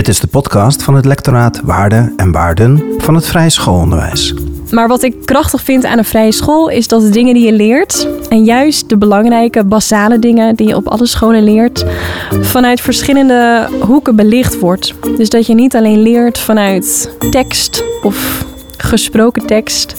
Dit is de podcast van het lectoraat Waarden en Waarden van het Vrije Schoolonderwijs. Maar wat ik krachtig vind aan een vrije school is dat de dingen die je leert, en juist de belangrijke, basale dingen die je op alle scholen leert, vanuit verschillende hoeken belicht wordt. Dus dat je niet alleen leert vanuit tekst of gesproken tekst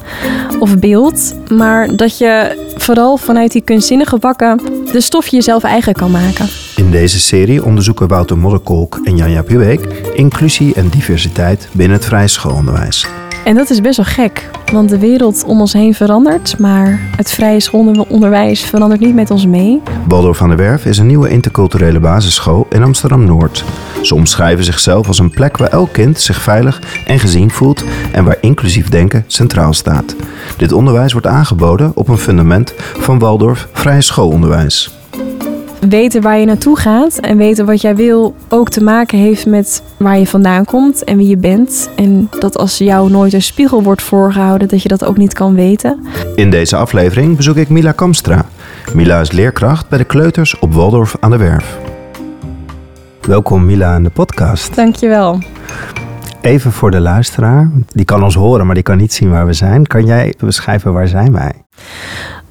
of beeld, maar dat je vooral vanuit die kunstzinnige vakken de stof jezelf eigen kan maken. In deze serie onderzoeken Wouter Modderkolk en Janja Puweek inclusie en diversiteit binnen het vrije schoolonderwijs. En dat is best wel gek, want de wereld om ons heen verandert, maar het vrije schoolonderwijs verandert niet met ons mee. Waldorf van der Werf is een nieuwe interculturele basisschool in Amsterdam-Noord. Ze omschrijven zichzelf als een plek waar elk kind zich veilig en gezien voelt en waar inclusief denken centraal staat. Dit onderwijs wordt aangeboden op een fundament van Waldorf vrije schoolonderwijs weten waar je naartoe gaat en weten wat jij wil ook te maken heeft met waar je vandaan komt en wie je bent. En dat als jou nooit een spiegel wordt voorgehouden, dat je dat ook niet kan weten. In deze aflevering bezoek ik Mila Kamstra. Mila is leerkracht bij de kleuters op Waldorf aan de Werf. Welkom Mila aan de podcast. Dankjewel. Even voor de luisteraar, die kan ons horen, maar die kan niet zien waar we zijn. Kan jij beschrijven waar zijn wij?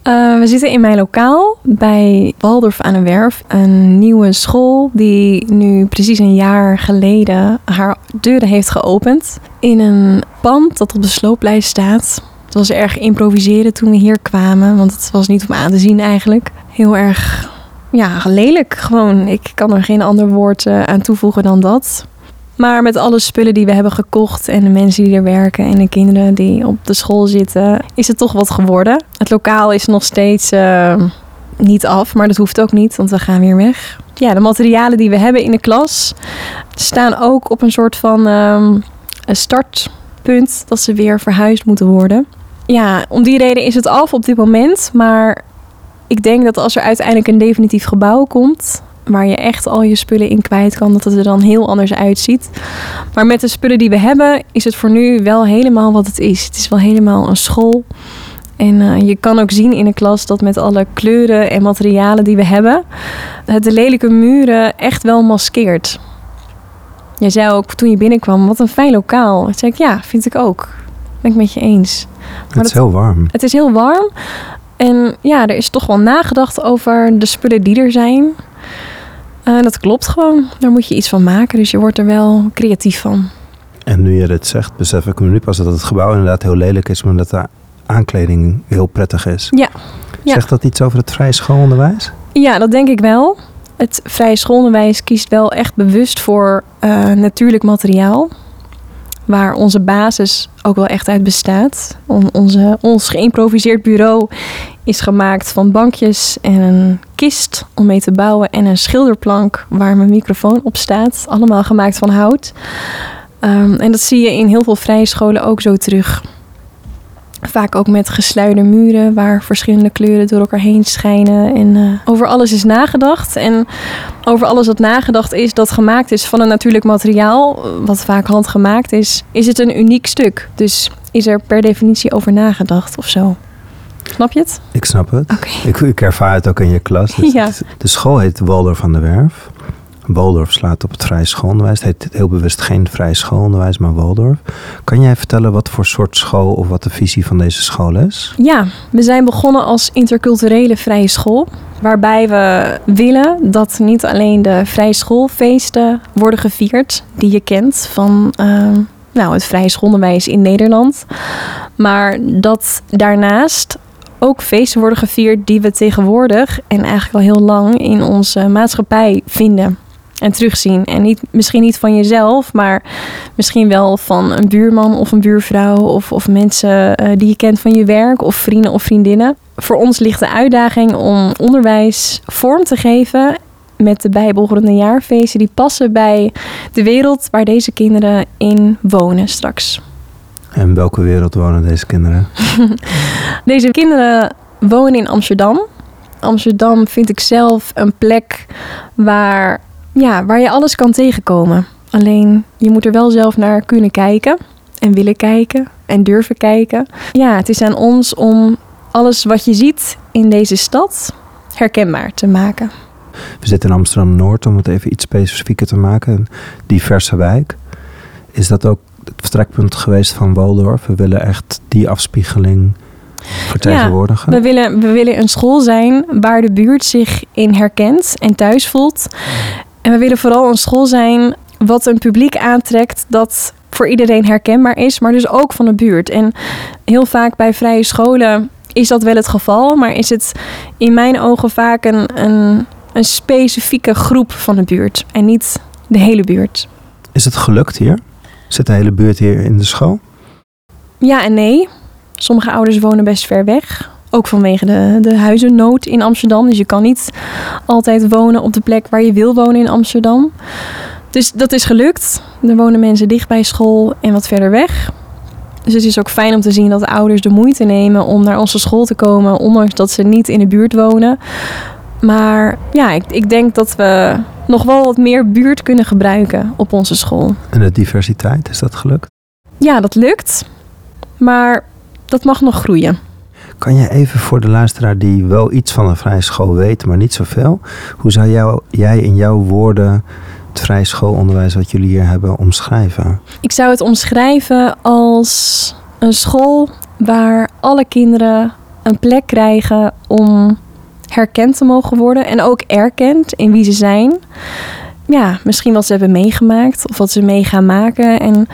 Uh, we zitten in mijn lokaal bij Waldorf aan de Werf. Een nieuwe school die nu precies een jaar geleden haar deuren heeft geopend. In een pand dat op de slooplijst staat. Het was erg improviseren toen we hier kwamen, want het was niet om aan te zien eigenlijk. Heel erg ja, lelijk gewoon. Ik kan er geen ander woord uh, aan toevoegen dan dat. Maar met alle spullen die we hebben gekocht en de mensen die er werken en de kinderen die op de school zitten, is het toch wat geworden. Het lokaal is nog steeds uh, niet af, maar dat hoeft ook niet, want we gaan weer weg. Ja, de materialen die we hebben in de klas staan ook op een soort van een startpunt dat ze weer verhuisd moeten worden. Ja, om die reden is het af op dit moment, maar ik denk dat als er uiteindelijk een definitief gebouw komt, waar je echt al je spullen in kwijt kan, dat het er dan heel anders uitziet. Maar met de spullen die we hebben, is het voor nu wel helemaal wat het is. Het is wel helemaal een school. En uh, je kan ook zien in de klas dat met alle kleuren en materialen die we hebben, het de lelijke muren echt wel maskeert. Jij zei ook toen je binnenkwam, wat een fijn lokaal. Toen zei ik, ja, vind ik ook. Ben ik met je eens. Maar het is heel warm. Het is heel warm. En ja, er is toch wel nagedacht over de spullen die er zijn. Uh, dat klopt gewoon. Daar moet je iets van maken. Dus je wordt er wel creatief van. En nu je dit zegt, besef ik me nu pas dat het gebouw inderdaad heel lelijk is, maar dat de aankleding heel prettig is. Ja. ja. Zegt dat iets over het vrije schoolonderwijs? Ja, dat denk ik wel. Het vrije schoolonderwijs kiest wel echt bewust voor uh, natuurlijk materiaal waar onze basis ook wel echt uit bestaat. onze, ons geïmproviseerd bureau is gemaakt van bankjes en een kist om mee te bouwen en een schilderplank waar mijn microfoon op staat. Allemaal gemaakt van hout. Um, en dat zie je in heel veel vrije scholen ook zo terug. Vaak ook met gesluierde muren waar verschillende kleuren door elkaar heen schijnen. En uh, over alles is nagedacht. En over alles wat nagedacht is, dat gemaakt is van een natuurlijk materiaal, wat vaak handgemaakt is, is het een uniek stuk. Dus is er per definitie over nagedacht of zo. Snap je het? Ik snap het. Okay. Ik, ik ervaar het ook in je klas. Dus ja. De school heet Waldorf van der Werf. Waldorf slaat op het vrije schoolonderwijs. Het heet heel bewust geen vrije schoolonderwijs, maar Waldorf. Kan jij vertellen wat voor soort school of wat de visie van deze school is? Ja, we zijn begonnen als interculturele vrije school. Waarbij we willen dat niet alleen de vrije schoolfeesten worden gevierd, die je kent van uh, nou, het vrije schoolonderwijs in Nederland. Maar dat daarnaast ook feesten worden gevierd die we tegenwoordig en eigenlijk al heel lang in onze maatschappij vinden en terugzien. En niet, misschien niet van jezelf, maar misschien wel van een buurman of een buurvrouw of, of mensen uh, die je kent van je werk of vrienden of vriendinnen. Voor ons ligt de uitdaging om onderwijs vorm te geven met de bijbehorende jaarfeesten die passen bij de wereld waar deze kinderen in wonen straks. En welke wereld wonen deze kinderen? deze kinderen wonen in Amsterdam. Amsterdam vind ik zelf een plek waar ja, waar je alles kan tegenkomen. Alleen je moet er wel zelf naar kunnen kijken en willen kijken en durven kijken. Ja, het is aan ons om alles wat je ziet in deze stad herkenbaar te maken. We zitten in Amsterdam-Noord, om het even iets specifieker te maken. Een diverse wijk. Is dat ook het vertrekpunt geweest van Waldorf? We willen echt die afspiegeling vertegenwoordigen. Ja, we, willen, we willen een school zijn waar de buurt zich in herkent en thuis voelt. En we willen vooral een school zijn wat een publiek aantrekt dat voor iedereen herkenbaar is, maar dus ook van de buurt. En heel vaak bij vrije scholen is dat wel het geval, maar is het in mijn ogen vaak een, een, een specifieke groep van de buurt en niet de hele buurt. Is het gelukt hier? Zit de hele buurt hier in de school? Ja en nee. Sommige ouders wonen best ver weg. Ook vanwege de, de huizennood in Amsterdam. Dus je kan niet altijd wonen op de plek waar je wil wonen in Amsterdam. Dus dat is gelukt. Er wonen mensen dicht bij school en wat verder weg. Dus het is ook fijn om te zien dat de ouders de moeite nemen om naar onze school te komen, ondanks dat ze niet in de buurt wonen. Maar ja, ik, ik denk dat we nog wel wat meer buurt kunnen gebruiken op onze school. En de diversiteit, is dat gelukt? Ja, dat lukt. Maar dat mag nog groeien. Kan je even voor de luisteraar die wel iets van een vrije school weet, maar niet zoveel, hoe zou jou, jij in jouw woorden het vrije schoolonderwijs wat jullie hier hebben omschrijven? Ik zou het omschrijven als een school waar alle kinderen een plek krijgen om herkend te mogen worden en ook erkend in wie ze zijn. Ja, misschien wat ze hebben meegemaakt of wat ze mee gaan maken en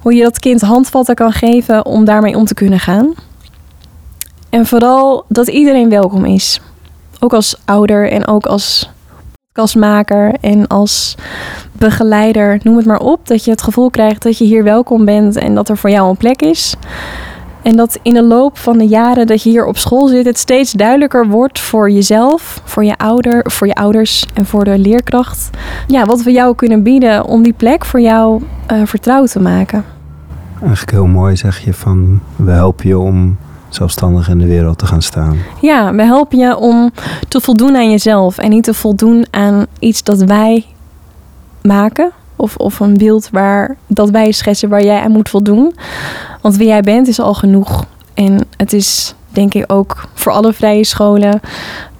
hoe je dat kind handvatten kan geven om daarmee om te kunnen gaan. En vooral dat iedereen welkom is. Ook als ouder en ook als podcastmaker en als begeleider, noem het maar op. Dat je het gevoel krijgt dat je hier welkom bent en dat er voor jou een plek is. En dat in de loop van de jaren dat je hier op school zit, het steeds duidelijker wordt voor jezelf, voor je ouder, voor je ouders en voor de leerkracht. Ja, wat we jou kunnen bieden om die plek voor jou uh, vertrouwd te maken. Eigenlijk heel mooi zeg je van we helpen je om zelfstandig in de wereld te gaan staan. Ja, we helpen je om te voldoen aan jezelf en niet te voldoen aan iets dat wij maken. Of, of een beeld waar, dat wij schetsen waar jij aan moet voldoen. Want wie jij bent is al genoeg. En het is denk ik ook voor alle vrije scholen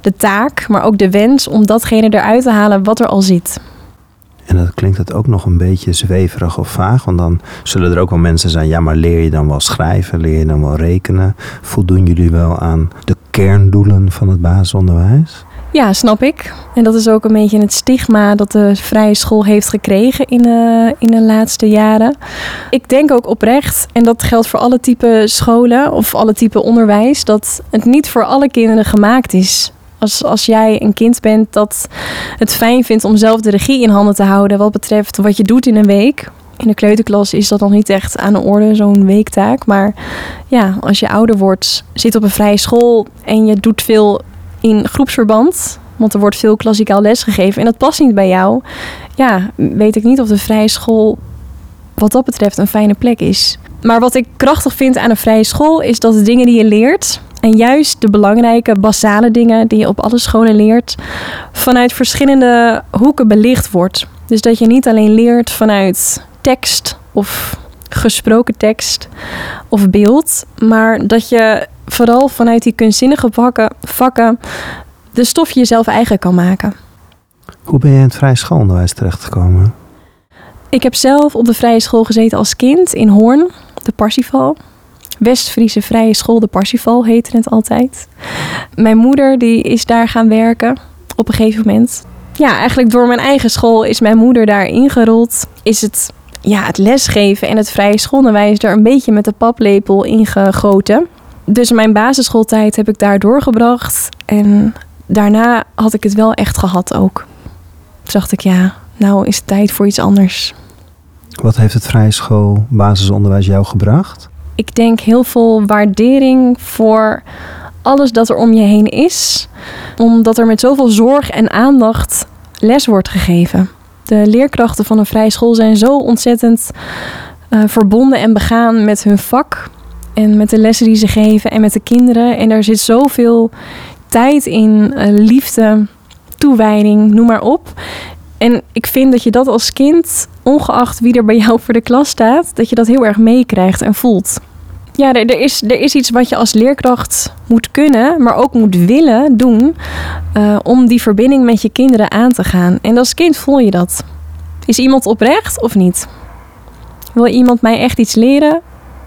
de taak, maar ook de wens om datgene eruit te halen wat er al zit. En dat klinkt het ook nog een beetje zweverig of vaag. Want dan zullen er ook wel mensen zijn. Ja, maar leer je dan wel schrijven? Leer je dan wel rekenen? Voldoen jullie wel aan de kerndoelen van het basisonderwijs? Ja, snap ik. En dat is ook een beetje het stigma dat de vrije school heeft gekregen in de, in de laatste jaren. Ik denk ook oprecht, en dat geldt voor alle type scholen of alle type onderwijs, dat het niet voor alle kinderen gemaakt is. Als, als jij een kind bent dat het fijn vindt om zelf de regie in handen te houden wat betreft wat je doet in een week. In de kleuterklas is dat nog niet echt aan de orde, zo'n weektaak. Maar ja, als je ouder wordt, zit op een vrije school en je doet veel in groepsverband. Want er wordt veel klassikaal les gegeven en dat past niet bij jou. Ja, weet ik niet of de vrije school wat dat betreft een fijne plek is. Maar wat ik krachtig vind aan een vrije school is dat de dingen die je leert, en juist de belangrijke, basale dingen die je op alle scholen leert, vanuit verschillende hoeken belicht wordt. Dus dat je niet alleen leert vanuit tekst of gesproken tekst of beeld, maar dat je vooral vanuit die kunstzinnige vakken, vakken de stof jezelf eigen kan maken. Hoe ben je in het vrije schoolonderwijs terechtgekomen? Ik heb zelf op de vrije school gezeten als kind in Hoorn, de Parsifal. West-Friese Vrije School de Parsifal heette het altijd. Mijn moeder die is daar gaan werken op een gegeven moment. Ja, eigenlijk door mijn eigen school is mijn moeder daar ingerold. Is het, ja, het lesgeven en het vrije schoolonderwijs er een beetje met de paplepel ingegoten. Dus mijn basisschooltijd heb ik daar doorgebracht. En daarna had ik het wel echt gehad ook. Toen dacht ik, ja, nou is het tijd voor iets anders. Wat heeft het vrije school basisonderwijs jou gebracht? ik denk heel veel waardering voor alles dat er om je heen is. Omdat er met zoveel zorg en aandacht les wordt gegeven. De leerkrachten van een vrije school zijn zo ontzettend uh, verbonden en begaan met hun vak. En met de lessen die ze geven en met de kinderen. En er zit zoveel tijd in, uh, liefde, toewijding, noem maar op. En ik vind dat je dat als kind, ongeacht wie er bij jou voor de klas staat, dat je dat heel erg meekrijgt en voelt. Ja, er, er is, er is iets wat je als leerkracht moet kunnen, maar ook moet willen doen uh, om die verbinding met je kinderen aan te gaan. En als kind voel je dat. Is iemand oprecht of niet? Wil iemand mij echt iets leren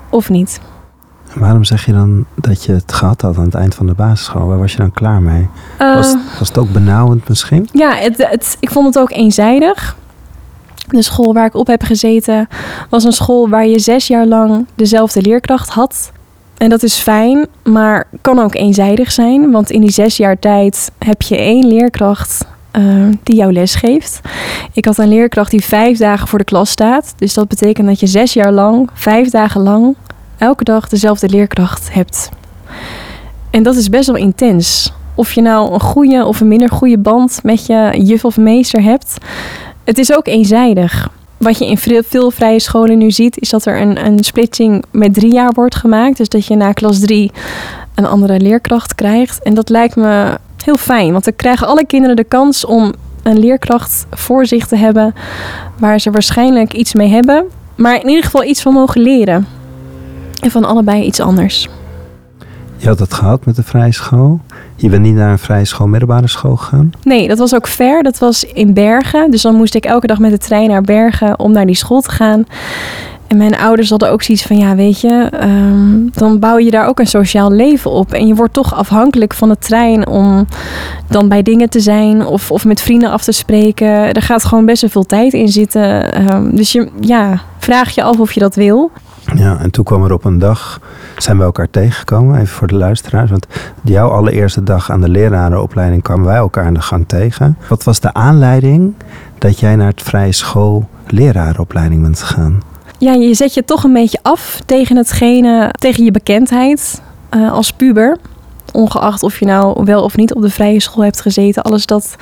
of niet? Waarom zeg je dan dat je het gehad had aan het eind van de basisschool? Waar was je dan klaar mee? Uh, was, was, het ook benauwend misschien? Ja, het, het, ik vond het ook eenzijdig. De school waar ik op heb gezeten was een school waar je zes jaar lang dezelfde leerkracht had. En dat is fijn, maar kan ook eenzijdig zijn. Want in die zes jaar tijd heb je één leerkracht uh, die jouw les geeft. Ik had een leerkracht die vijf dagen voor de klas staat. Dus dat betekent dat je zes jaar lang, vijf dagen lang, elke dag dezelfde leerkracht hebt. En dat is best wel intens. Of je nou een goede of een minder goede band met je juf of meester hebt. Het is ook eenzijdig. Wat je in veel vrije scholen nu ziet, is dat er een, een splitsing met drie jaar wordt gemaakt. Dus dat je na klas drie een andere leerkracht krijgt. En dat lijkt me heel fijn, want dan krijgen alle kinderen de kans om een leerkracht voor zich te hebben waar ze waarschijnlijk iets mee hebben, maar in ieder geval iets van mogen leren. En van allebei iets anders. Je had het gehad met de vrije school. Je bent niet naar een vrije school, middelbare school gegaan? Nee, dat was ook ver. Dat was in Bergen. Dus dan moest ik elke dag met de trein naar Bergen om naar die school te gaan. En mijn ouders hadden ook zoiets van, ja, weet je, um, dan bouw je daar ook een sociaal leven op. En je wordt toch afhankelijk van de trein om dan bij dingen te zijn of, of met vrienden af te spreken. Er gaat gewoon best wel veel tijd in zitten. Um, dus je ja, vraag je af of je dat wil. Ja, en toen kwam er op een dag, zijn we elkaar tegengekomen, even voor de luisteraars. Want jouw allereerste dag aan de lerarenopleiding kwamen wij elkaar in de gang tegen. Wat was de aanleiding dat jij naar het vrije school lerarenopleiding bent gegaan? Ja, je zet je toch een beetje af tegen hetgene, tegen je bekendheid uh, als puber. Ongeacht of je nou wel of niet op de vrije school hebt gezeten. Alles dat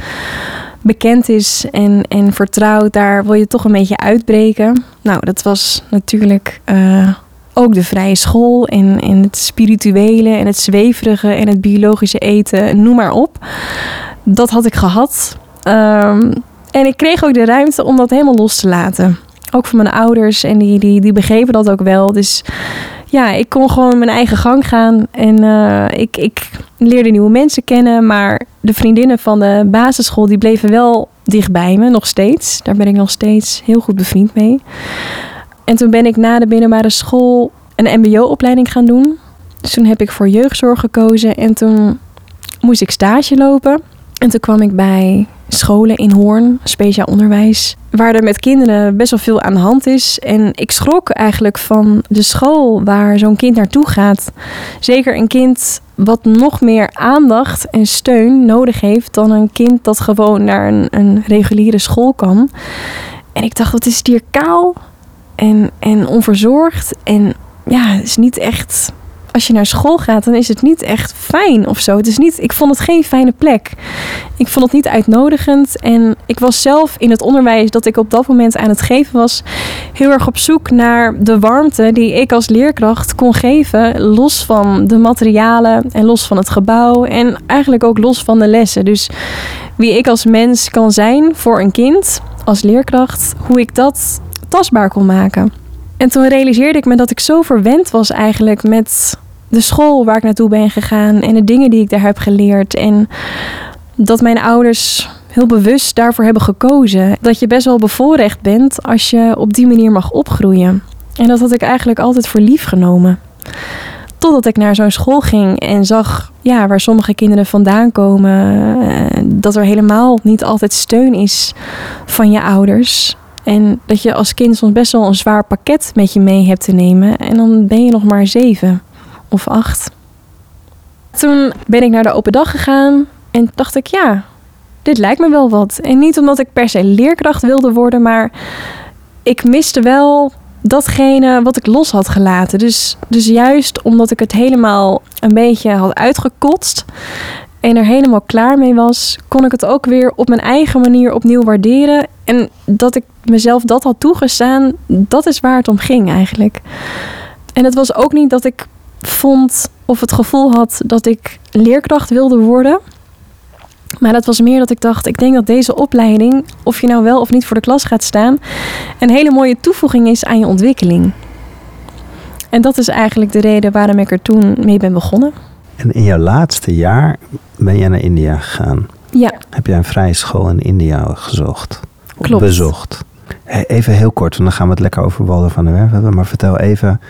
bekend is en, en vertrouwd, daar wil je toch een beetje uitbreken. Nou, dat was natuurlijk uh, ook de vrije school en, en het spirituele en het zweverige en het biologische eten, noem maar op. Dat had ik gehad. Um, en ik kreeg ook de ruimte om dat helemaal los te laten. Ook van mijn ouders en die, die, die begrepen dat ook wel. Dus ja, ik kon gewoon mijn eigen gang gaan. En uh, ik, ik leerde nieuwe mensen kennen. Maar de vriendinnen van de basisschool, die bleven wel dicht bij me, nog steeds. Daar ben ik nog steeds heel goed bevriend mee. En toen ben ik na de binnenbare school een mbo-opleiding gaan doen. Dus toen heb ik voor jeugdzorg gekozen. En toen moest ik stage lopen. En toen kwam ik bij scholen in Hoorn, speciaal onderwijs, waar er met kinderen best wel veel aan de hand is. En ik schrok eigenlijk van de school waar zo'n kind naartoe gaat. Zeker een kind wat nog meer aandacht en steun nodig heeft dan een kind dat gewoon naar een, een reguliere school kan. En ik dacht, wat is het hier kaal en, en onverzorgd. En ja, het is niet echt als je naar school gaat, dan is het niet echt fijn of zo. Het is niet, ik vond het geen fijne plek. Ik vond het niet uitnodigend. En ik was zelf in het onderwijs dat ik op dat moment aan het geven was, heel erg op zoek naar de warmte die ik als leerkracht kon geven. Los van de materialen en los van het gebouw. En eigenlijk ook los van de lessen. Dus wie ik als mens kan zijn voor een kind, als leerkracht, hoe ik dat tastbaar kon maken. En toen realiseerde ik me dat ik zo verwend was eigenlijk met de school waar ik naartoe ben gegaan en de dingen die ik daar heb geleerd. En dat mijn ouders heel bewust daarvoor hebben gekozen. Dat je best wel bevoorrecht bent als je op die manier mag opgroeien. En dat had ik eigenlijk altijd voor lief genomen. Totdat ik naar zo'n school ging en zag ja, waar sommige kinderen vandaan komen. Eh, dat er helemaal niet altijd steun is van je ouders. En dat je als kind soms best wel een zwaar pakket met je mee hebt te nemen. En dan ben je nog maar zeven of acht. Toen ben ik naar de open dag gegaan en dacht ik, ja, dit lijkt me wel wat. En niet omdat ik per se leerkracht wilde worden, maar ik miste wel datgene wat ik los had gelaten. Dus, dus juist omdat ik het helemaal een beetje had uitgekotst en er helemaal klaar mee was, kon ik het ook weer op mijn eigen manier opnieuw waarderen. En dat ik mezelf dat had toegestaan, dat is waar het om ging eigenlijk. En het was ook niet dat ik vond of het gevoel had dat ik leerkracht wilde worden. Maar dat was meer dat ik dacht, ik denk dat deze opleiding, of je nou wel of niet voor de klas gaat staan, een hele mooie toevoeging is aan je ontwikkeling. En dat is eigenlijk de reden waarom ik er toen mee ben begonnen. En in jouw laatste jaar ben jij naar India gegaan. Ja, Heb jij een vrije school in India gezocht? Klopt. bezocht? Even heel kort, want dan gaan we het lekker over Walder van der Werf hebben. Maar vertel even,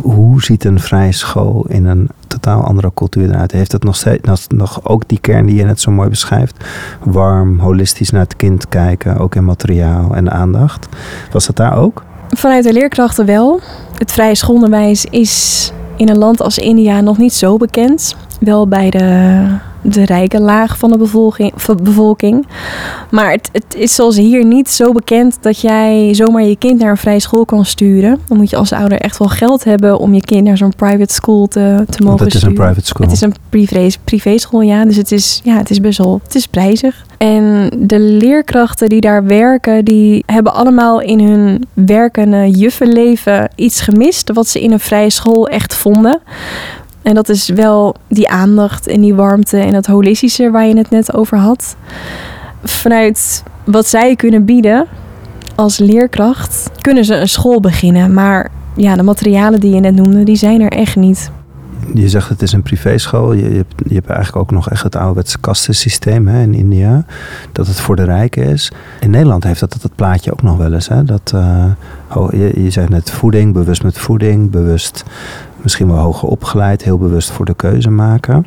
hoe ziet een vrije school in een totaal andere cultuur eruit? Heeft het nog steeds nog, nog ook die kern die je net zo mooi beschrijft? Warm, holistisch naar het kind kijken, ook in materiaal en aandacht. Was dat daar ook? vanuit de leerkrachten wel. Het vrije schoolonderwijs is in een land als India nog niet zo bekend. Wel bij de, de rijke laag van de bevolking. van bevolking. Maar het, het is zoals hier niet zo bekend dat jij zomaar je kind naar een vrije school kan sturen. Dan moet je als ouder echt wel geld hebben om je kind naar zo'n private school te, te mogen Want het is een sturen. private school. Het is een privé, privéschool, ja. Dus het is, ja, het is best wel het is prijzig. En de leerkrachten die daar werken, die hebben allemaal in hun werkende juffenleven iets gemist wat ze in een vrije school echt vonden. En dat is wel die aandacht en die warmte en dat holistische waar je het net over had. Vanuit wat zij kunnen bieden als leerkracht, kunnen ze een school beginnen. Maar ja, de materialen die je net noemde, die zijn er echt niet. Je zegt het is een privéschool. Je, je, hebt, eigenlijk ook nog echt het ouderwetse kastensysteem hè, in India. Dat het voor de rijken is. In Nederland heeft dat het plaatje ook nog wel eens. Hè, dat, eh, ho- je, je zegt net voeding, bewust met voeding. Bewust misschien wel hoger opgeleid. Heel bewust voor de keuze maken.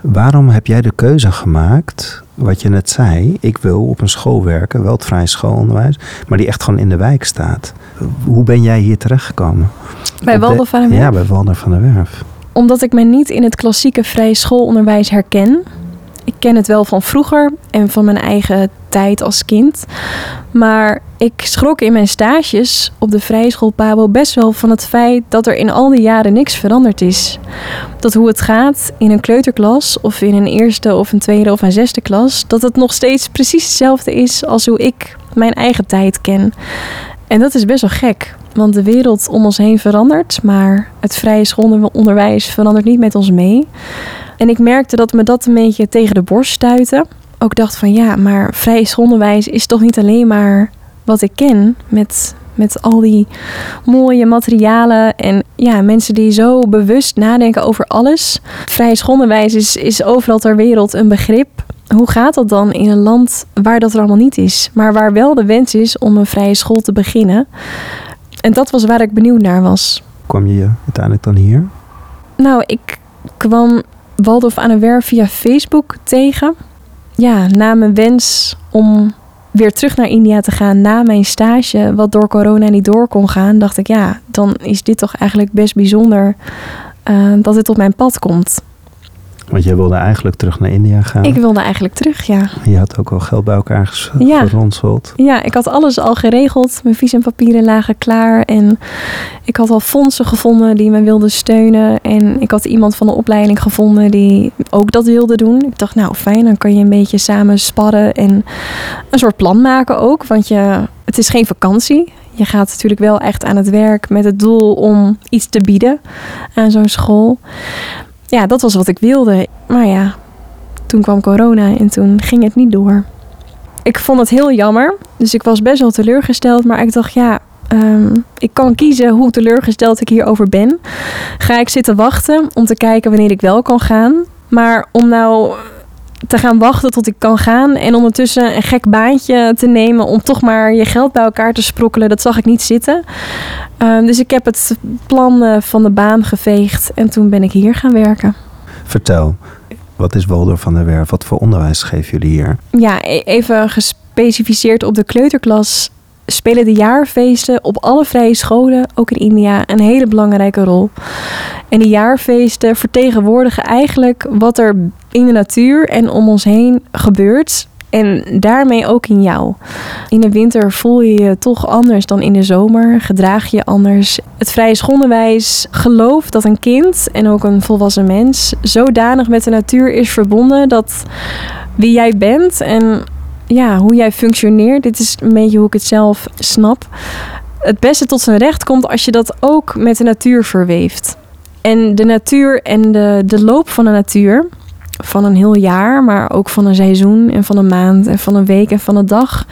Waarom heb jij de keuze gemaakt, wat je net zei, ik wil op een school werken, wel het vrije schoolonderwijs, maar die echt gewoon in de wijk staat. Hoe ben jij hier terechtgekomen? Bij de- Waldorf van der Werf? Ja, bij Walder van der Werf. Omdat ik me niet in het klassieke vrije schoolonderwijs herken. Ik ken het wel van vroeger en van mijn eigen tijd als kind. Maar ik schrok in mijn stages op de vrije school best wel van het feit dat er in al die jaren niks veranderd is. Dat hoe het gaat in een kleuterklas of in een eerste of een tweede of een zesde klas, dat het nog steeds precies hetzelfde is als hoe ik mijn eigen tijd ken. En dat is best wel gek, want de wereld om ons heen verandert, maar het vrije schoolonderwijs verandert niet met ons mee. En ik merkte dat me dat een beetje tegen de borst stuitte. Ook dacht van ja, maar vrije schoolonderwijs is toch niet alleen maar wat ik ken met, met al die mooie materialen en ja, mensen die zo bewust nadenken over alles. Vrije schoolonderwijs is, is overal ter wereld een begrip. Hoe gaat dat dan in een land waar dat er allemaal niet is, maar waar wel de wens is om een vrije school te beginnen? En dat was waar ik benieuwd naar was. Kwam je uiteindelijk dan hier? Nou, ik kwam Waldorf aan de Werf via Facebook tegen. Ja, na mijn wens om weer terug naar India te gaan na mijn stage, wat door corona niet door kon gaan, dacht ik ja, dan is dit toch eigenlijk best bijzonder eh, dat dit op mijn pad komt. Want jij wilde eigenlijk terug naar India gaan. Ik wilde eigenlijk terug, ja. Je had ook al geld bij elkaar ges- Ja. geronseld. Ja, ik had alles al geregeld. Mijn visumpapieren lagen klaar. En ik had al fondsen gevonden die me wilden steunen. En ik had iemand van de opleiding gevonden die ook dat wilde doen. Ik dacht, nou fijn, dan kan je een beetje samen sparren en een soort plan maken ook. Want je, het is geen vakantie. Je gaat natuurlijk wel echt aan het werk met het doel om iets te bieden aan zo'n school. Ja, dat was wat ik wilde. Maar ja, toen kwam corona en toen ging het niet door ik vond het heel jammer. Dus ik was best wel teleurgesteld. Maar ik dacht, ja, ehm, ik kan kiezen hoe teleurgesteld ik hierover ben. Ga ik zitten wachten om te kijken wanneer ik wel kan gaan. Maar om nou te gaan wachten tot ik kan gaan en ondertussen een gek baantje te nemen om toch maar je geld bij elkaar te sprokkelen, dat zag ik niet zitten. Ehm, dus ik heb het plan eh, van de baan geveegd en toen ben ik hier gaan werken. Vertel, wat is Walder van der Werf? Wat voor onderwijs geven jullie hier? Ja, e- even gespecificeerd op de kleuterklas spelen de jaarfeesten op alle vrije scholen, ook in India, een hele belangrijke rol. En die jaarfeesten vertegenwoordigen eigenlijk wat er in de natuur en om ons heen gebeurt. En daarmee ook in jou. In de winter voel je je toch anders dan in de zomer. Gedraag je anders. Het vrije schoolonderwijs gelooft dat een kind en ook een volwassen mens zodanig met de natuur is verbonden dat wie jij bent en ja, hoe jij functioneert, dit is een beetje hoe ik het zelf snap, het beste tot zijn recht komt als je dat ook met de natuur verweeft. En de natuur en de, de loop van de natuur, van een heel jaar, maar ook van een seizoen en van een maand en van een week en van een dag,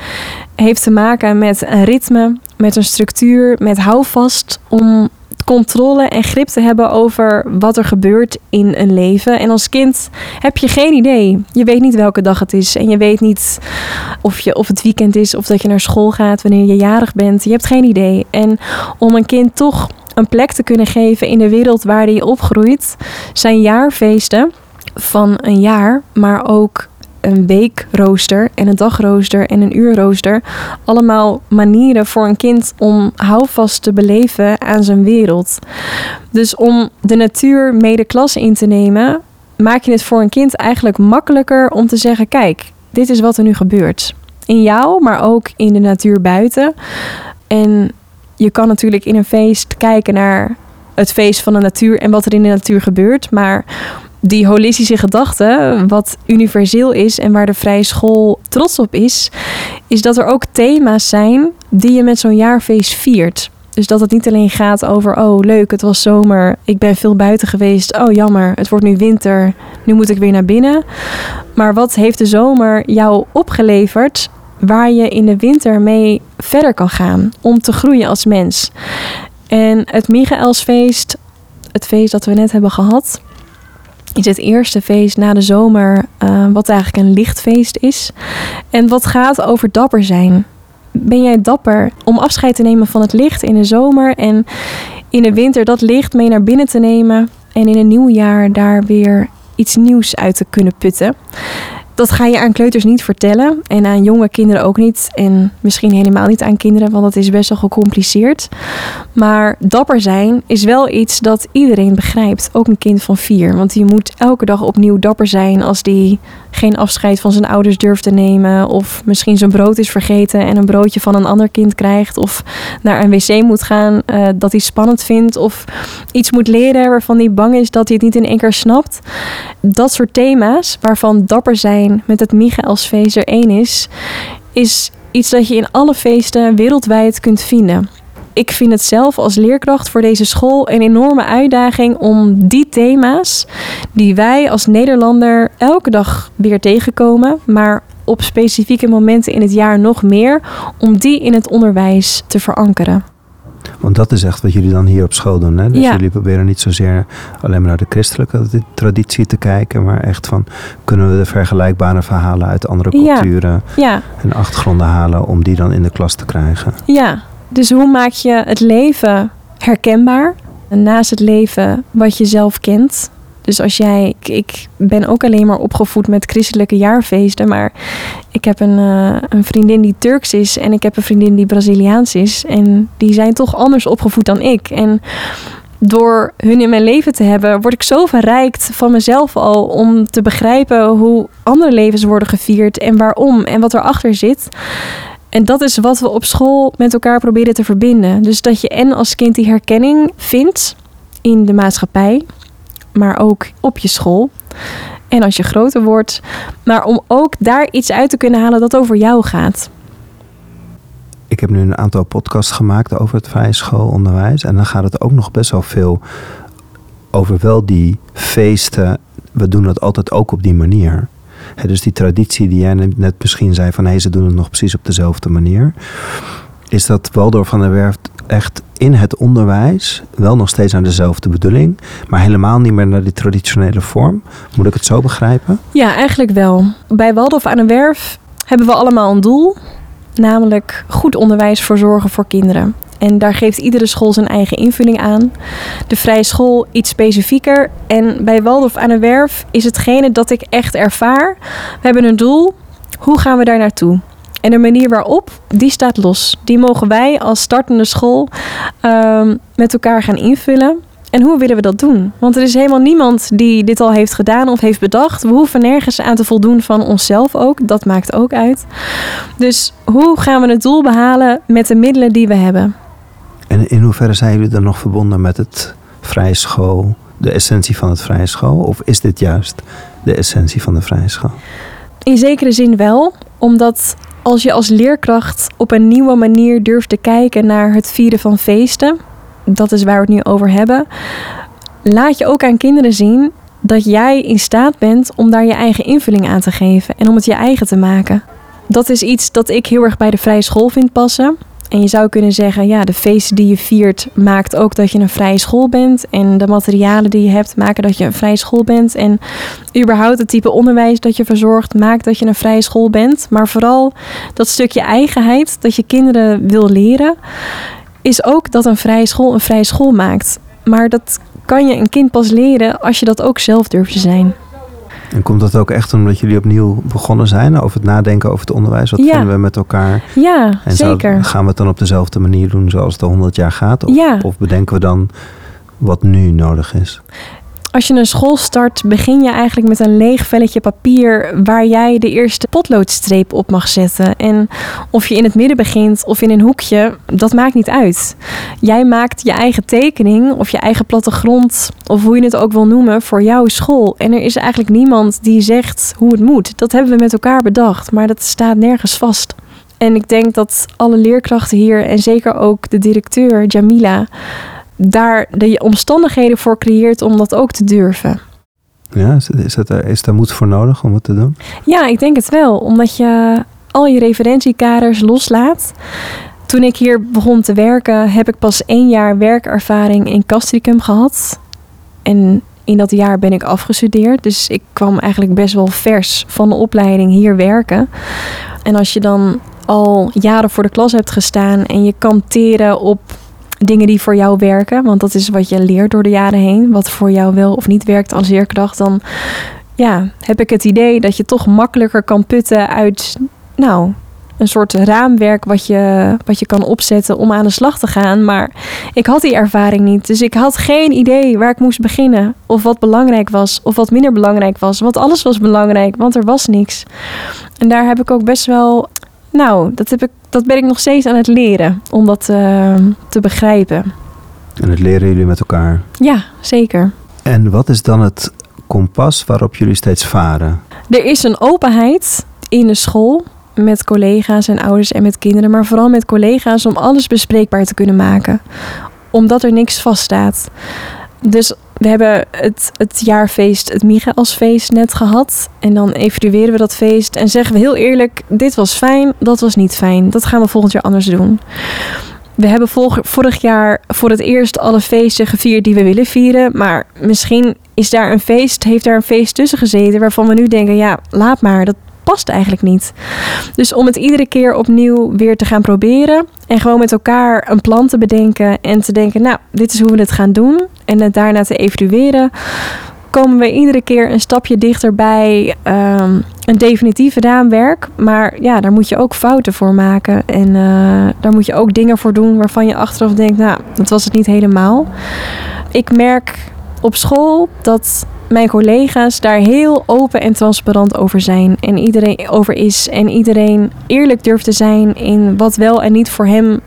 heeft te maken met een ritme, met een structuur, met houvast om controle en grip te hebben over wat er gebeurt in een leven. En als kind heb je geen idee. Je weet niet welke dag het is. En je weet niet of, je, of het weekend is of dat je naar school gaat wanneer je jarig bent. Je hebt geen idee. En om een kind toch een plek te kunnen geven in de wereld waar hij opgroeit, zijn jaarfeesten van een jaar, maar ook een weekrooster en een dagrooster en een uurrooster. Allemaal manieren voor een kind om houvast te beleven aan zijn wereld. Dus om de natuur mede klas in te nemen, maak je het voor een kind eigenlijk makkelijker om te zeggen: kijk, dit is wat er nu gebeurt. In jou, maar ook in de natuur buiten. En je kan natuurlijk in een feest kijken naar het feest van de natuur en wat er in de natuur gebeurt. Maar die holistische gedachte, wat universeel is en waar de vrije school trots op is, is dat er ook thema's zijn die je met zo'n jaarfeest viert. Dus dat het niet alleen gaat over, oh leuk, het was zomer, ik ben veel buiten geweest, oh jammer, het wordt nu winter, nu moet ik weer naar binnen. Maar wat heeft de zomer jou opgeleverd waar je in de winter mee verder kan gaan om te groeien als mens? En het Michaelsfeest, het feest dat we net hebben gehad, is het eerste feest na de zomer, uh, wat eigenlijk een lichtfeest is. En wat gaat over dapper zijn. Ben jij dapper om afscheid te nemen van het licht in de zomer en in de winter dat licht mee naar binnen te nemen en in een nieuw jaar daar weer iets nieuws uit te kunnen putten? Dat ga je aan kleuters niet vertellen en aan jonge kinderen ook niet. En misschien helemaal niet aan kinderen, want dat is best wel gecompliceerd. Maar dapper zijn is wel iets dat iedereen begrijpt, ook een kind van vier. Want die moet elke dag opnieuw dapper zijn als die geen afscheid van zijn ouders durft te nemen. Of misschien zijn brood is vergeten en een broodje van een ander kind krijgt. Of naar een wc moet gaan uh, dat hij spannend vindt. Of iets moet leren waarvan hij bang is dat hij het niet in één keer snapt. Dat soort thema's waarvan dapper zijn met het Michaelsfeest er één is, is iets dat je in alle feesten wereldwijd kunt vinden ik vind het zelf als leerkracht voor deze school een enorme uitdaging om die thema's die wij als Nederlander elke dag weer tegenkomen, maar op specifieke momenten in het jaar nog meer, om die in het onderwijs te verankeren. Want dat is echt wat jullie dan hier op school doen. Hè? Dus Ja. jullie proberen niet zozeer alleen maar naar de christelijke traditie te kijken, maar echt van kunnen we de vergelijkbare verhalen uit andere culturen Ja, en achtergronden halen om die dan in de klas te krijgen. ja. Dus hoe maak je het leven herkenbaar naast het leven wat je zelf kent? Dus als jij, ik, ben ook alleen maar opgevoed met christelijke jaarfeesten, maar ik heb een, eh, een vriendin die Turks is en ik heb een vriendin die Braziliaans is. En die zijn toch anders opgevoed dan ik. En door hun in mijn leven te hebben, word ik zo verrijkt van mezelf al om te begrijpen hoe andere levens worden gevierd en waarom en wat erachter zit. En dat is wat we op school met elkaar proberen te verbinden. Dus dat je en als kind die herkenning vindt in de maatschappij, maar ook op je school. En als je groter wordt, maar om ook daar iets uit te kunnen halen dat over jou gaat. Ik heb nu een aantal podcasts gemaakt over het vrije schoolonderwijs. En dan gaat het ook nog best wel veel over wel die feesten. We doen het altijd ook op die manier. Dus die traditie die jij net misschien zei van hé, ze doen het nog precies op dezelfde manier. Is dat Waldorf van der Werft echt in het onderwijs wel nog steeds naar dezelfde bedoeling, maar helemaal niet meer naar die traditionele vorm? Moet ik het zo begrijpen? Ja, eigenlijk wel. Bij Waldorf aan de Werf hebben we allemaal een doel, namelijk goed onderwijs verzorgen voor kinderen. En daar geeft iedere school zijn eigen invulling aan. De vrije school iets specifieker. En bij Waldorf aan de Werf is hetgene dat ik echt ervaar. We hebben een doel. Hoe gaan we daar naartoe? En de manier waarop, die staat los. Die mogen wij als startende school ehm, met elkaar gaan invullen. En hoe willen we dat doen? Want er is helemaal niemand die dit al heeft gedaan of heeft bedacht. We hoeven nergens aan te voldoen van onszelf ook. Dat maakt ook uit. Dus hoe gaan we het doel behalen met de middelen die we hebben? En in hoeverre zijn jullie dan nog verbonden met het vrije school, de essentie van het vrije school? Of is dit juist de essentie van de vrije school? In zekere zin wel, omdat als je als leerkracht op een nieuwe manier durft te kijken naar het vieren van feesten, dat is waar we het nu over hebben, laat je ook aan kinderen zien dat jij in staat bent om daar je eigen invulling aan te geven en om het je eigen te maken. Dat is iets dat ik heel erg bij de vrije school vind passen. En je zou kunnen zeggen, ja, de feesten die je viert maakt ook dat je een vrije school bent. En de materialen die je hebt maken dat je een vrije school bent. En überhaupt het type onderwijs dat je verzorgt maakt dat je een vrije school bent. Maar vooral dat stukje eigenheid dat je kinderen wil leren, is ook dat een vrije school een vrije school maakt. Maar dat kan je een kind pas leren als je dat ook zelf durft te zijn. En komt dat ook echt omdat jullie opnieuw begonnen zijn over het nadenken over het onderwijs? Wat Ja. vinden we met elkaar? Ja, En zou- zeker. gaan we het dan op dezelfde manier doen zoals het al 100 jaar gaat? Of, Ja. of bedenken we dan wat nu nodig is? Als je een school start, begin je eigenlijk met een leeg velletje papier waar jij de eerste potloodstreep op mag zetten. En of je in het midden begint of in een hoekje, dat maakt niet uit. Jij maakt je eigen tekening of je eigen plattegrond, of hoe je het ook wil noemen, voor jouw school. En er is eigenlijk niemand die zegt hoe het moet. Dat hebben we met elkaar bedacht, maar dat staat nergens vast. En ik denk dat alle leerkrachten hier, en zeker ook de directeur Jamila, daar de omstandigheden voor creëert om dat ook te durven. Ja, is, er, is daar moed voor nodig om het te doen? Ja, ik denk het wel, omdat je al je referentiekaders loslaat. Toen ik hier begon te werken, heb ik pas één jaar werkervaring in Castricum gehad. En in dat jaar ben ik afgestudeerd. Dus ik kwam eigenlijk best wel vers van de opleiding hier werken. En als je dan al jaren voor de klas hebt gestaan en je kan teren op dingen die voor jou werken, want dat is wat je leert door de jaren heen, wat voor jou wel of niet werkt als leerkracht, dan ja, heb ik het idee dat je toch makkelijker kan putten uit, nou, een soort raamwerk wat je, wat je kan opzetten om aan de slag te gaan. Maar ik had die ervaring niet. Dus ik had geen idee waar ik moest beginnen. Of wat belangrijk was, of wat minder belangrijk was. Want alles was belangrijk, want er was niks. En daar heb ik ook best wel. Nou, dat, heb ik, dat ben ik nog steeds aan het leren om dat eh, te begrijpen. En dat leren jullie met elkaar. Ja, zeker. En wat is dan het kompas waarop jullie steeds varen? Er is een openheid in de school met collega's en ouders en met kinderen, maar vooral met collega's om alles bespreekbaar te kunnen maken. Omdat er niks vaststaat. Dus we hebben het, het jaarfeest, het Michaelsfeest net gehad. En dan evalueren we dat feest en zeggen we heel eerlijk: dit was fijn, dat was niet fijn. Dat gaan we volgend jaar anders doen. We hebben vorig jaar voor het eerst alle feesten gevierd die we willen vieren. Maar misschien is daar een feest, heeft daar een feest tussen gezeten waarvan we nu denken: ja, laat maar, dat past eigenlijk niet. Dus om het iedere keer opnieuw weer te gaan proberen en gewoon met elkaar een plan te bedenken en te denken: nou, dit is hoe we het gaan doen. En het daarna te evalueren. Komen we iedere keer een stapje dichter bij ehm, een definitief raamwerk. Maar ja, daar moet je ook fouten voor maken. En eh, daar moet je ook dingen voor doen waarvan je achteraf denkt: nou, dat was het niet helemaal. Ik merk op school dat mijn collega's daar heel open en transparant over zijn. En iedereen over is. En iedereen eerlijk durft te zijn in wat wel en niet voor hem,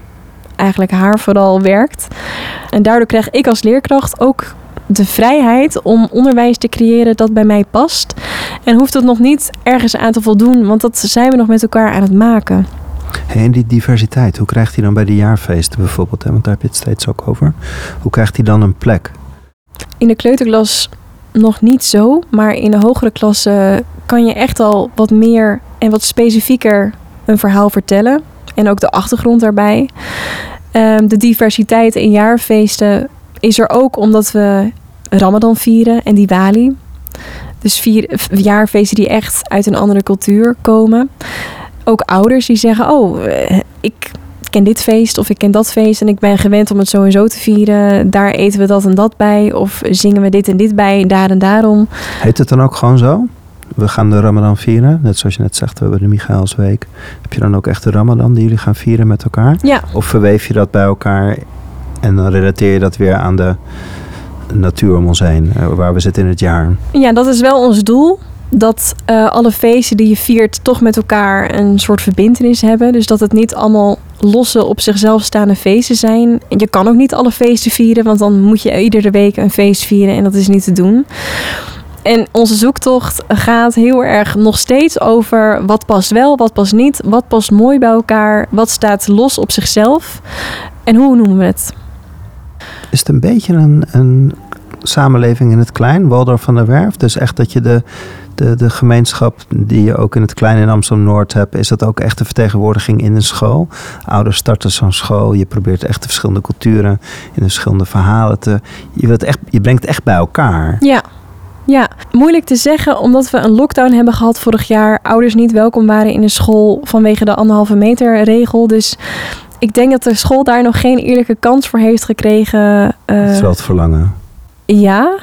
eigenlijk haar vooral, werkt. En daardoor krijg ik als leerkracht ook de vrijheid om onderwijs te creëren dat bij mij past. En hoeft het nog niet ergens aan te voldoen, want dat zijn we nog met elkaar aan het maken. Hey, en die diversiteit, hoe krijgt die dan bij de jaarfeesten bijvoorbeeld? Hè? Want daar heb je het steeds ook over. Hoe krijgt die dan een plek? In de kleuterklas nog niet zo, maar in de hogere klassen kan je echt al wat meer en wat specifieker een verhaal vertellen. En ook de achtergrond daarbij. Ehm, de diversiteit in jaarfeesten is er ook omdat we Ramadan vieren en Diwali. Dus vier jaarfeesten die echt uit een andere cultuur komen. Ook ouders die zeggen: Oh, eh, ik ken dit feest of ik ken dat feest en ik ben gewend om het zo en zo te vieren. Daar eten we dat en dat bij. Of zingen we dit en dit bij, daar en daarom. Heet het dan ook gewoon zo? We gaan de Ramadan vieren. Net zoals je net zegt, we hebben de Michaelsweek. Heb je dan ook echt de Ramadan die jullie gaan vieren met elkaar? Ja, Of verweef je dat bij elkaar en dan relateer je dat weer aan de natuur om ons heen, eh, waar we zitten in het jaar? ja dat is wel ons doel. Dat eh, alle feesten die je viert toch met elkaar een soort verbindenis hebben. Dus dat het niet allemaal losse op zichzelf staande feesten zijn. En je kan ook niet alle feesten vieren, want dan moet je iedere week een feest vieren en dat is niet te doen. En onze zoektocht gaat heel erg nog steeds over wat past wel, wat past niet, wat past mooi bij elkaar, wat staat los op zichzelf en hoe noemen we het. Is het een beetje een, een samenleving in het klein, Waldorf van der Werf? Dus echt dat je de de, de gemeenschap die je ook in het kleine in Amsterdam-Noord hebt, is dat ook echt een vertegenwoordiging in een school? Ouders starten zo'n school, je probeert echt de verschillende culturen in de verschillende verhalen te... Je, wilt echt, je brengt het echt bij elkaar. Ja. Ja, moeilijk te zeggen omdat we een lockdown hebben gehad vorig jaar. Ouders niet welkom waren in de school vanwege de anderhalve meter regel. Dus ik denk dat de school daar nog geen eerlijke kans voor heeft gekregen. Dat is wel het verlangen. Ja,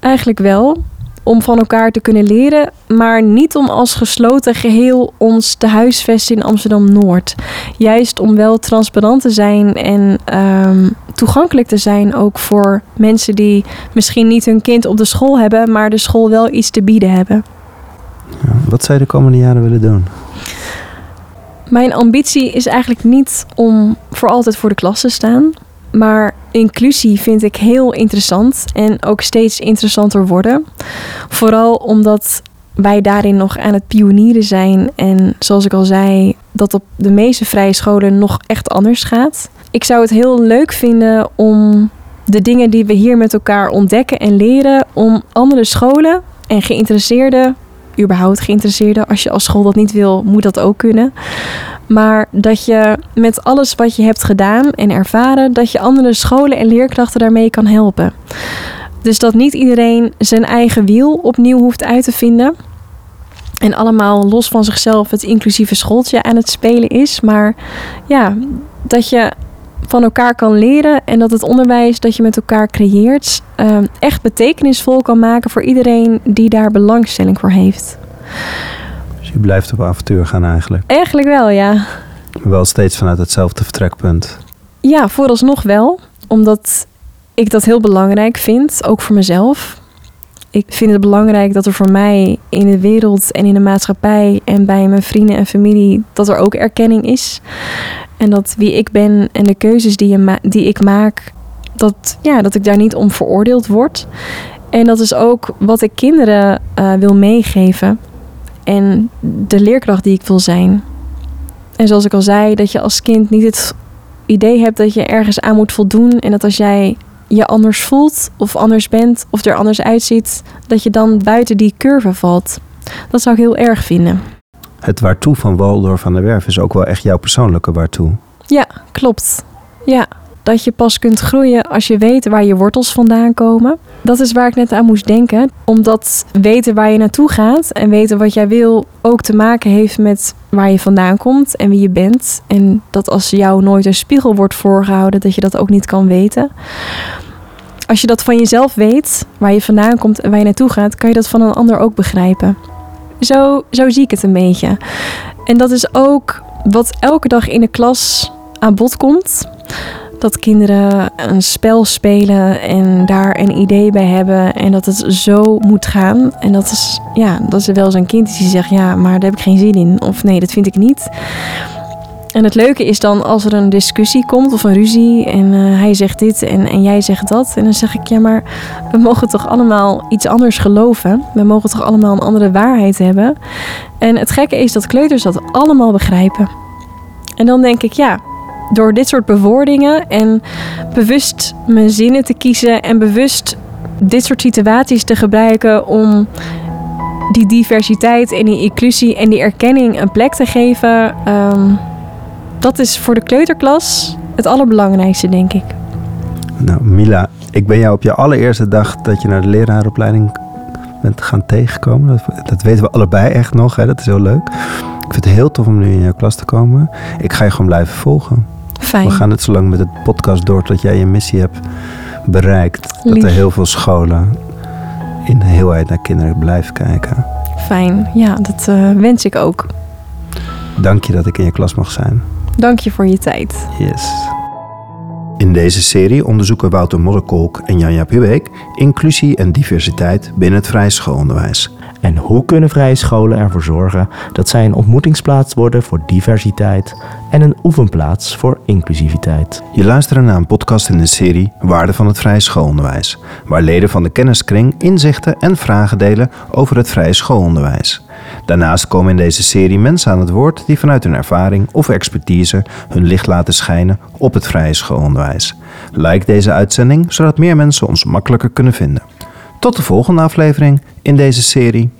eigenlijk wel. Om van elkaar te kunnen leren, maar niet om als gesloten geheel ons te huisvesten in Amsterdam Noord. Juist om wel transparant te zijn en ehm, toegankelijk te zijn ook voor mensen die misschien niet hun kind op de school hebben, maar de school wel iets te bieden hebben. Ja, wat zou je de komende jaren willen doen? Mijn ambitie is eigenlijk niet om voor altijd voor de klas te staan. Maar inclusie vind ik heel interessant en ook steeds interessanter worden. Vooral omdat wij daarin nog aan het pionieren zijn. En zoals ik al zei, dat op de meeste vrije scholen nog echt anders gaat. Ik zou het heel leuk vinden om de dingen die we hier met elkaar ontdekken en leren, om andere scholen en geïnteresseerden, überhaupt geïnteresseerden, als je als school dat niet wil, moet dat ook kunnen. Maar dat je met alles wat je hebt gedaan en ervaren, dat je andere scholen en leerkrachten daarmee kan helpen. Dus dat niet iedereen zijn eigen wiel opnieuw hoeft uit te vinden. En allemaal los van zichzelf het inclusieve schooltje aan het spelen is. Maar ja, dat je van elkaar kan leren en dat het onderwijs dat je met elkaar creëert eh, echt betekenisvol kan maken voor iedereen die daar belangstelling voor heeft. Je blijft op avontuur gaan eigenlijk. Eigenlijk wel, ja. Wel steeds vanuit hetzelfde vertrekpunt. Ja, vooralsnog wel. Omdat ik dat heel belangrijk vind, ook voor mezelf. Ik vind het belangrijk dat er voor mij in de wereld en in de maatschappij en bij mijn vrienden en familie, dat er ook erkenning is. En dat wie ik ben en de keuzes die, je ma- die ik maak, dat, ja, dat ik daar niet om veroordeeld word. En dat is ook wat ik kinderen eh, wil meegeven. En de leerkracht die ik wil zijn. En zoals ik al zei, dat je als kind niet het idee hebt dat je ergens aan moet voldoen. En dat als jij je anders voelt of anders bent of er anders uitziet, dat je dan buiten die curve valt. Dat zou ik heel erg vinden. Het waartoe van Waldorf van der Werf is ook wel echt jouw persoonlijke waartoe. Ja, klopt. Ja, dat je pas kunt groeien als je weet waar je wortels vandaan komen. Dat is waar ik net aan moest denken. Omdat weten waar je naartoe gaat en weten wat jij wil ook te maken heeft met waar je vandaan komt en wie je bent. En dat als jou nooit een spiegel wordt voorgehouden, dat je dat ook niet kan weten. Als je dat van jezelf weet, waar je vandaan komt en waar je naartoe gaat, kan je dat van een ander ook begrijpen. Zo, zo zie ik het een beetje. En dat is ook wat elke dag in de klas aan bod komt. Dat kinderen een spel spelen en daar een idee bij hebben. En dat het zo moet gaan. En dat is, ja, dat is wel een kind die zegt: Ja, maar daar heb ik geen zin in. Of nee, dat vind ik niet. En het leuke is dan als er een discussie komt of een ruzie. En eh, hij zegt dit en, en jij zegt dat. En dan zeg ik: Ja, maar we mogen toch allemaal iets anders geloven. We mogen toch allemaal een andere waarheid hebben. En het gekke is dat kleuters dat allemaal begrijpen. En dan denk ik: Ja door dit soort bewoordingen en bewust mijn zinnen te kiezen en bewust dit soort situaties te gebruiken om die diversiteit en die inclusie en die erkenning een plek te geven, ehm, dat is voor de kleuterklas het allerbelangrijkste, denk ik. Nou, Mila, ik ben jou op je allereerste dag dat je naar de leraaropleiding bent gaan tegenkomen. Dat, weten we allebei echt nog, hè? dat is heel leuk. Ik vind het heel tof om nu in jouw klas te komen. Ik ga je gewoon blijven volgen. Fijn. We gaan het zo lang met het podcast door tot jij je missie hebt bereikt. Dat er heel veel scholen in de heelheid naar kinderen blijven kijken. Fijn. Ja, dat eh, wens ik ook. Dank je dat ik in je klas mag zijn. Dank je voor je tijd. Yes. In deze serie onderzoeken Wouter Modderkolk en Janja Pubeek inclusie en diversiteit binnen het vrije schoolonderwijs. En hoe kunnen vrije scholen ervoor zorgen dat zij een ontmoetingsplaats worden voor diversiteit en een oefenplaats voor inclusiviteit? Je luistert naar een podcast in de serie Waarde van het vrije schoolonderwijs, waar leden van de kenniskring inzichten en vragen delen over het vrije schoolonderwijs. Daarnaast komen in deze serie mensen aan het woord die vanuit hun ervaring of expertise hun licht laten schijnen op het vrije schoolonderwijs. Like deze uitzending zodat meer mensen ons makkelijker kunnen vinden. Tot de volgende aflevering in deze serie.